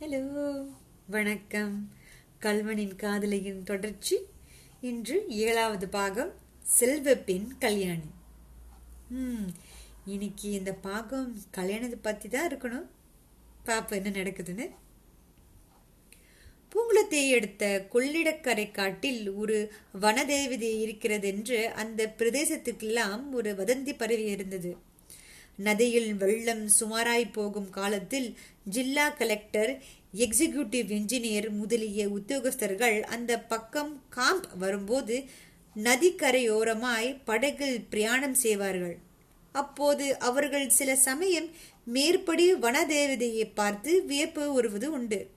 Hello வணக்கம். கல்வனின் காதலியின் தொடர்ச்சி. இன்று ஏழாவது பாகம் செல்வ பெண் கல்யாணி. ம் இன்னைக்கு இந்த பாகம் கல்யாணத்தை பற்றி தான் இருக்கணும். பாப்போம் என்ன நடக்குதுன்னு? பூங்குளத்தை எடுத்த கொள்ளிடக்கரை காட்டில் ஒரு வனதேவதை இருக்கிறது என்று அந்த பிரதேசத்துக்கெல்லாம் ஒரு வதந்தி பரவி இருந்தது. நதியில் வெள்ளம் சுமாராய் போகும் காலத்தில் ஜில்லா கலெக்டர் எக்ஸிகியூட்டிவ் இன்ஜினியர் முதலிய உத்தியோகஸ்தர்கள் அந்த பக்கம் காம்ப் வரும்போது நதிக்கரையோரமாய் படகில் பிரயாணம் செய்வார்கள். அப்போது அவர்கள் சில சமயம் மேற்படி வனதேவதையை பார்த்து வியப்பு வருவது உண்டு.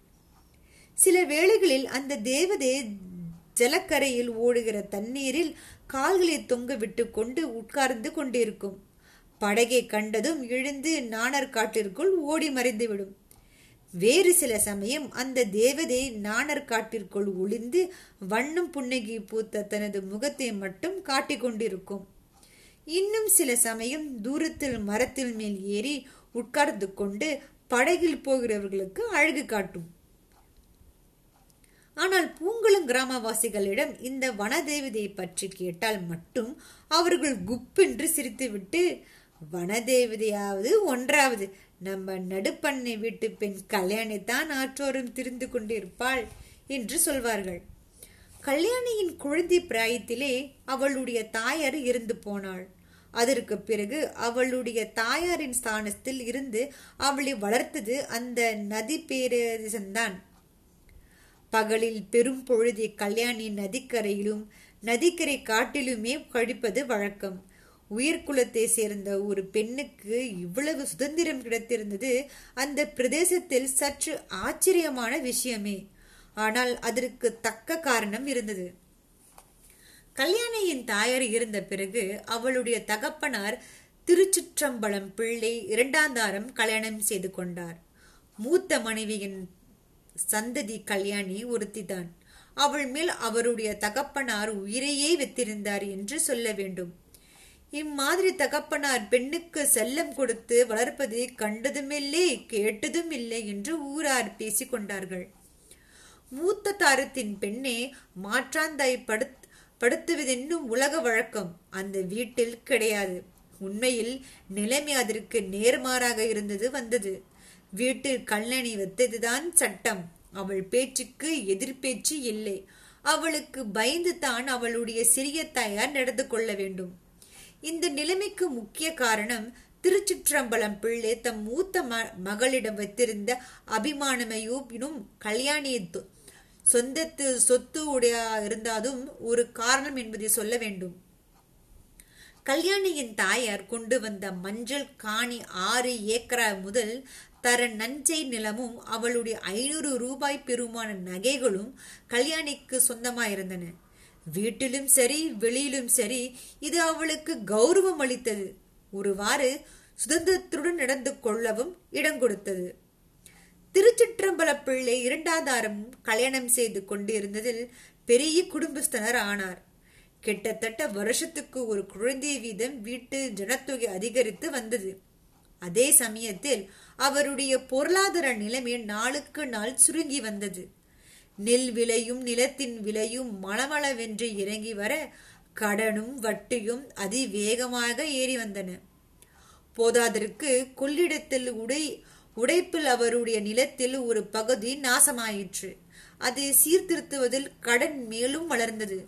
சில வேளைகளில் அந்த தேவதை ஜலக்கரையில் ஓடுகிற தண்ணீரில் கால்களை தொங்க விட்டு கொண்டு உட்கார்ந்து கொண்டிருக்கும். படகை கண்டதும் எழுந்து நாணர்காட்டிற்குள் ஓடி மறைந்துவிடும். வேறு சில சமயம் அந்த தேவதை நாணர்காட்டிற்குள் ஒளிந்து வண்ணம் புன்னகி பூத்த தனது முகத்தை மட்டும் காட்டிக் கொண்டிருக்கும். இன்னும் சில சமயம் தூரத்தில் மரத்தில் மேல் ஏறி உட்கார்ந்து கொண்டு படகில் போகிறவர்களுக்கு அழகு காட்டும். ஆனால் பூங்குளம் கிராமவாசிகளிடம் இந்த வனதேவதையை பற்றி கேட்டால் மட்டும் அவர்கள் குப்பென்று சிரித்துவிட்டு வனதேவதையாவது ஒன்றாவது. நம்ம நடுப்பண்ணை வீட்டு பெண் கல்யாணித்தான் ஆற்றோரும் திரிந்து கொண்டிருப்பாள் என்று சொல்வார்கள். கல்யாணியின் குழந்தை பிராயத்திலே அவளுடைய தாயார் இருந்து போனாள். அதற்கு பிறகு அவளுடைய தாயாரின் ஸ்தானத்தில் இருந்து அவளை வளர்த்தது அந்த நதி பேரரசன்தான். பகலில் பெரும் பொழுதை கல்யாணி நதிக்கரையிலும் நதிக்கரை காட்டிலுமே கழிப்பது வழக்கம். உயிர்குலத்தை சேர்ந்த ஒரு பெண்ணுக்கு இவ்வளவு சுதந்திரம் கிடைத்திருந்தது அந்த பிரதேசத்தில் சற்று ஆச்சரியமான விஷயமே. ஆனால் அதற்கு தக்க காரணம் இருந்தது. கல்யாணியின் தாயார் இருந்த பிறகு அவளுடைய தகப்பனார் திருச்சுற்றம்பலம் பிள்ளை இரண்டாந்தாரம் கல்யாணம் செய்து கொண்டார். மூத்த மனைவியின் சந்ததி கல்யாணி ஒருத்திதான். அவள் மேல் அவருடைய தகப்பனார் உயிரையே வைத்திருந்தார் என்று சொல்ல வேண்டும். இம்மாதிரி தகப்பனார் பெண்ணுக்கு செல்லம் கொடுத்து வளர்ப்பதை கண்டதுமில்லை கேட்டதும் இல்லை என்று ஊரார் பேசிக்கொண்டார்கள். மூத்த தாரத்தின் பெண்ணே மாற்றாந்தாய் படுத் படுத்துவதென்னும் உலக வழக்கம். அந்த வீட்டில் கிடையாது. உண்மையில் நிலைமை அதற்கு நேர்மாறாக இருந்தது வந்தது. வீட்டில் கல்லணி வைத்ததுதான் சட்டம். அவள் பேச்சுக்கு எதிர்பேச்சு இல்லை. அவளுக்கு பயந்து தான் அவளுடைய சிறிய தாயார் நடந்து கொள்ள வேண்டும். இந்த நிலைமைக்கு முக்கிய காரணம் திருச்சிற்றம்பலம் பிள்ளை தம் மூத்த மகளிடம் வைத்திருந்த அபிமானமையும் கல்யாணியை சொந்தத்து சொத்து உடைய இருந்தாலும் ஒரு காரணம் என்பதை சொல்ல வேண்டும். கல்யாணியின் தாயார் கொண்டு வந்த மஞ்சள் காணி ஆறு ஏக்கரா முதல் தர நஞ்சை நிலமும் அவளுடைய ஐநூறு ரூபாய் பெருமான நகைகளும் கல்யாணிக்கு சொந்தமாயிருந்தன. வீட்டிலும் சரி வெளியிலும் சரி இது அவளுக்கு கௌரவம் அளித்தது. ஒருவாறு சுதந்திரத்துடன் நடந்து கொள்ளவும் இடம் கொடுத்தது. திருச்சிற்றம்பல பிள்ளை இரண்டாதாரம் கல்யாணம் செய்து கொண்டிருந்ததில் பெரிய குடும்பஸ்தனர் ஆனார். கிட்டத்தட்ட வருஷத்துக்கு ஒரு குழந்தை வீதம் வீட்டு ஜனத்தொகை அதிகரித்து வந்தது. அதே சமயத்தில் அவருடைய பொருளாதார நிலைமை நாளுக்கு நாள் சுருங்கி வந்தது. நெல் விலையும் நிலத்தின் விலையும் மளமளவென்று இறங்கி வர கடனும் வட்டியும் அதிவேகமாக ஏறி வந்தன. போதாதற்கு கொள்ளிடத்தில் உடை உடைப்பில் அவருடைய நிலத்தில் ஒரு பகுதி நாசமாயிற்று. அதை சீர்திருத்துவதில் கடன் மேலும் வளர்ந்தது.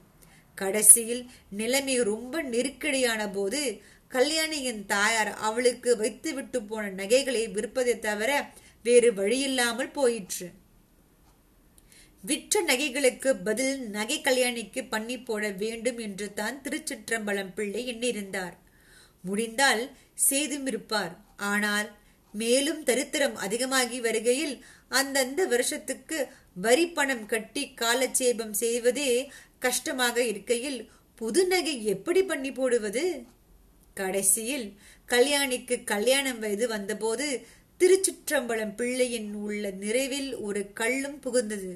கடைசியில் நிலைமை ரொம்ப நெருக்கடியான போது கல்யாணியின் தாயார் அவளுக்கு வைத்து விட்டு போன நகைகளை விற்பதை தவிர வேறு வழியில்லாமல் போயிற்று. விற்ற நகைகளுக்கு பதில் நகை கல்யாணிக்கு பண்ணி போட வேண்டும் என்று தான் திருச்சிற்றம்பலம் பிள்ளை எண்ணியிருந்தார். முடிந்தால் செய்தும் இருப்பார். ஆனால் மேலும் தரித்திரம் அதிகமாகி வருகையில் அந்தந்த வருஷத்துக்கு வரி பணம் கட்டி காலட்சேபம் செய்வதே கஷ்டமாக இருக்கையில் புது நகை எப்படி பண்ணி போடுவது? கடைசியில் கல்யாணிக்கு கல்யாணம் வயது வந்தபோது திருச்சிற்றம்பலம் பிள்ளையின் உள்ள நிறைவில் ஒரு கள்ளும் புகுந்தது.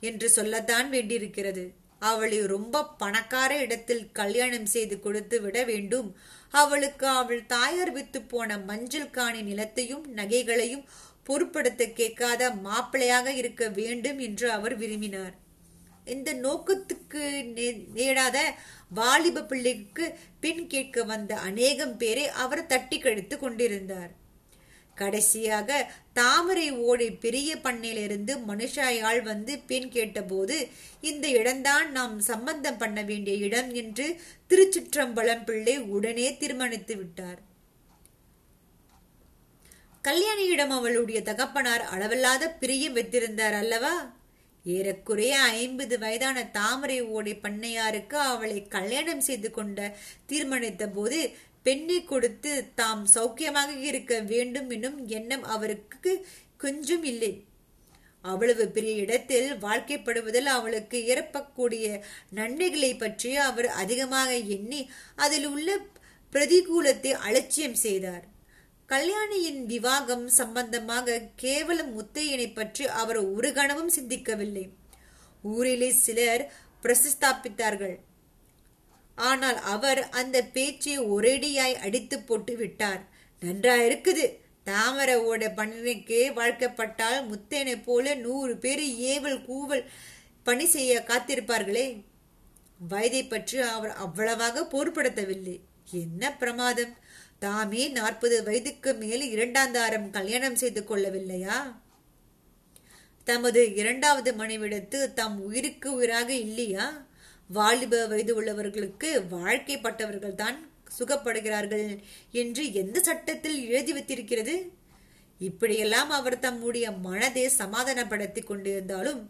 என்று சொல்லத்தான் வேண்டியிருக்கிறது. அவளை ரொம்ப பணக்கார இடத்தில் கல்யாணம் செய்து கொடுத்து விட வேண்டும். அவளுக்கு அவள் தாயார் வித்து போன மஞ்சள் காணி நிலத்தையும் நகைகளையும் பொருட்படுத்த கேட்காத மாப்பிள்ளையாக இருக்க வேண்டும் என்று அவர் விரும்பினார். இந்த நோக்கத்துக்கு நேடாத வாலிப பிள்ளைக்கு பின் கேட்க வந்த அநேகம் பேரை அவர் தட்டி கழித்து கொண்டிருந்தார். கடைசியாக தாமரை ஓடை பெரிய பண்ணையிலிருந்து மனுஷாயால் வந்து பெண் கேட்டபோது இந்த இடம்தான் நாம் சம்பந்தம் பண்ண வேண்டிய இடம் என்று திருச்சிற்றம்பலம் பிள்ளை உடனே தீர்மானித்து விட்டார். கல்யாணியிடம் அவளுடைய தகப்பனார் அளவில்லாத பிரியம் வைத்திருந்தார் அல்லவா? ஏறக்குறைய ஐம்பது வயதான தாமரை ஓடை பண்ணையாருக்கு அவளை கல்யாணம் செய்து கொண்ட தீர்மானித்த போது பெண்ணை கொடுத்து தாம் சௌக்கியமாக இருக்க வேண்டும் என்னும் எண்ணம் அவருக்கு கொஞ்சம் இல்லை. அவ்வளவு பெரிய இடத்தில் வாழ்க்கைப்படுவதில் அவளுக்கு ஏற்பக்கூடிய நன்மைகளை பற்றி அவர் அதிகமாக எண்ணி அதில் உள்ள பிரதிகூலத்தை அலட்சியம் செய்தார். கல்யாணியின் விவாகம் சம்பந்தமாக கேவலம் முத்தையனை பற்றி அவர் ஒரு கணமும் சிந்திக்கவில்லை. ஊரிலே சிலர் பிரசிஸ்தாபித்தார்கள். ஆனால் அவர் அந்த பேச்சை ஒரேடியாய் அடித்து போட்டு விட்டார். நன்றா இருக்குது. தாமரவோட ஓட பண்ணைக்கு வாழ்க்கப்பட்டால் முத்தேனை போல நூறு பேர் ஏவல் கூவல் பணி செய்ய காத்திருப்பார்களே. வயதை பற்றி அவர் அவ்வளவாக பொருட்படுத்தவில்லை. என்ன பிரமாதம்? தாமே நாற்பது வயதுக்கு மேல் இரண்டாந்தாரம் கல்யாணம் செய்து கொள்ளவில்லையா? தமது இரண்டாவது மனைவிடத்து தம் உயிருக்கு உயிராக இல்லையா? வாலிப வயது உள்ளவர்களுக்கு வாழ்க்கைப்பட்டவர்கள் தான் சுகப்படுகிறார்கள் என்று எந்த சட்டத்தில் எழுதி வைத்திருக்கிறது? இப்படியெல்லாம் அவர் தம்முடைய மனதை சமாதானப்படுத்திக் கொண்டிருந்தாலும்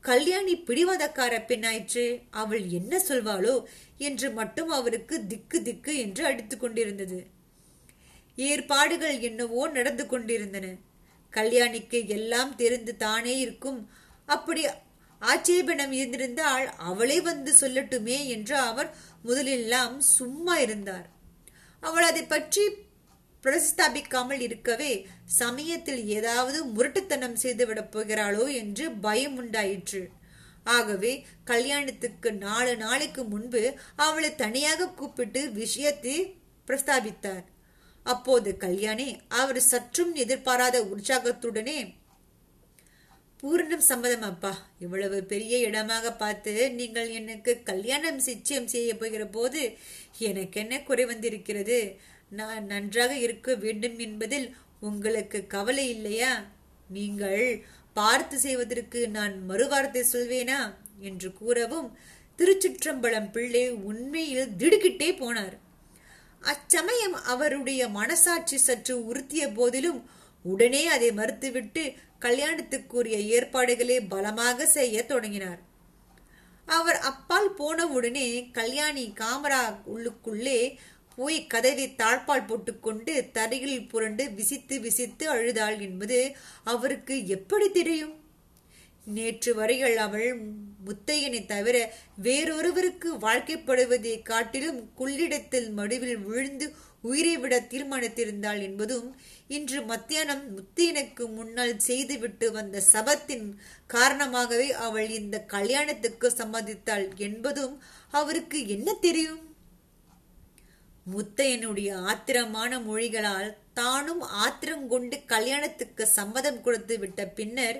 கல்யாணி பிடிவாதக்கார பெண்ணாயிற்று அவள் என்ன சொல்வாளோ? என்று மட்டும் அவருக்கு திக்கு திக்கு என்று அடித்து கொண்டிருந்தது. ஏற்பாடுகள் என்னவோ நடந்து கொண்டிருந்தன. கல்யாணிக்கு எல்லாம் தெரிந்து தானே இருக்கும். அப்படி ஆட்சேபனம் இருந்திருந்தால் அவளே வந்து சொல்லட்டுமே என்று அவர் முதலெல்லாம் சும்மா இருந்தார். அவள் அதை பற்றி பிரஸ்தாபிக்காமல் இருக்கவே சமயத்தில் ஏதாவது முரட்டுத்தனம் செய்துவிடப் போகிறாளோ என்று பயம் உண்டாயிற்று. ஆகவே கல்யாணத்துக்கு நாலு நாளைக்கு முன்பு அவளை தனியாக கூப்பிட்டு விஷயத்தை பிரஸ்தாபித்தார். அப்போது கல்யாணி அவர் சற்றும் எதிர்பாராத உற்சாகத்துடனே பூரணம் சம்மதம் அப்பா. இவ்வளவு பெரிய இடமாக பார்த்து நீங்கள் எனக்கு கல்யாணம் நிச்சயம் செய்ய போகிற போது எனக்கு என்ன குறை வந்திருக்கிறது? நான் நன்றாக இருக்க வேண்டும் என்பதில் உங்களுக்கு கவலை இல்லையா? நீங்கள் பார்த்து செய்வதற்கு நான் மறுவார்த்தை சொல்வேனா? என்று கூறவும் திருச்சிற்றம்பலம் பிள்ளை உண்மையில் திடுக்கிட்டே போனார். அச்சமயம் அவருடைய மனசாட்சி சற்று உறுத்திய போதிலும் உடனே அதை மறுத்துவிட்டு கல்யாணத்துக்குரிய ஏற்பாடுகளை பலமாக செய்ய தொடங்கினார். அவர் அப்பால் போனவுடனே கல்யாணி காமரா உள்ளுக்குள்ளே போய் கதவை தாழ்பால் போட்டுக்கொண்டு தரையில் புரண்டு விசித்து விசித்து அழுதாள் என்பது அவருக்கு எப்படி தெரியும்? நேற்று வரைகள் அவள் முத்தையனை தவிர வேறொருவருக்கு வாழ்க்கைப்படுவதை காட்டிலும் குள்ளிடத்தில் மடுவில் விழுந்து உயிரை விட தீர்மானித்திருந்தாள் என்பதும் இன்று மத்தியானம் முத்தையனுக்கு முன்னால் செய்துவிட்டு வந்த சபத்தின் காரணமாகவே அவள் இந்த கல்யாணத்துக்கு சம்மதித்தாள் என்பதும் அவருக்கு என்ன தெரியும்? முத்தையனுடைய ஆத்திரமான மொழிகளால் தானும் ஆத்திரம் கொண்டு கல்யாணத்துக்கு சம்மதம் கொடுத்து விட்ட பின்னர்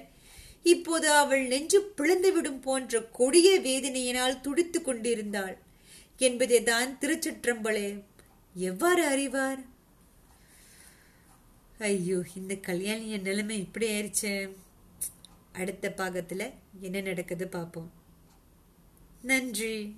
இப்போது அவள் நெஞ்சு பிளந்துவிடும் போன்ற கொடிய வேதனையினால் துடித்து கொண்டிருந்தாள். என்பதைதான் திருச்சிற்றம்பலே எவ்வாறு அறிவார்? ஐயோ இந்த கல்யாணிய நிலைமை இப்படி ஆயிடுச்சு அடுத்த பாகத்தில் என்ன நடக்குது பார்ப்போம். நன்றி.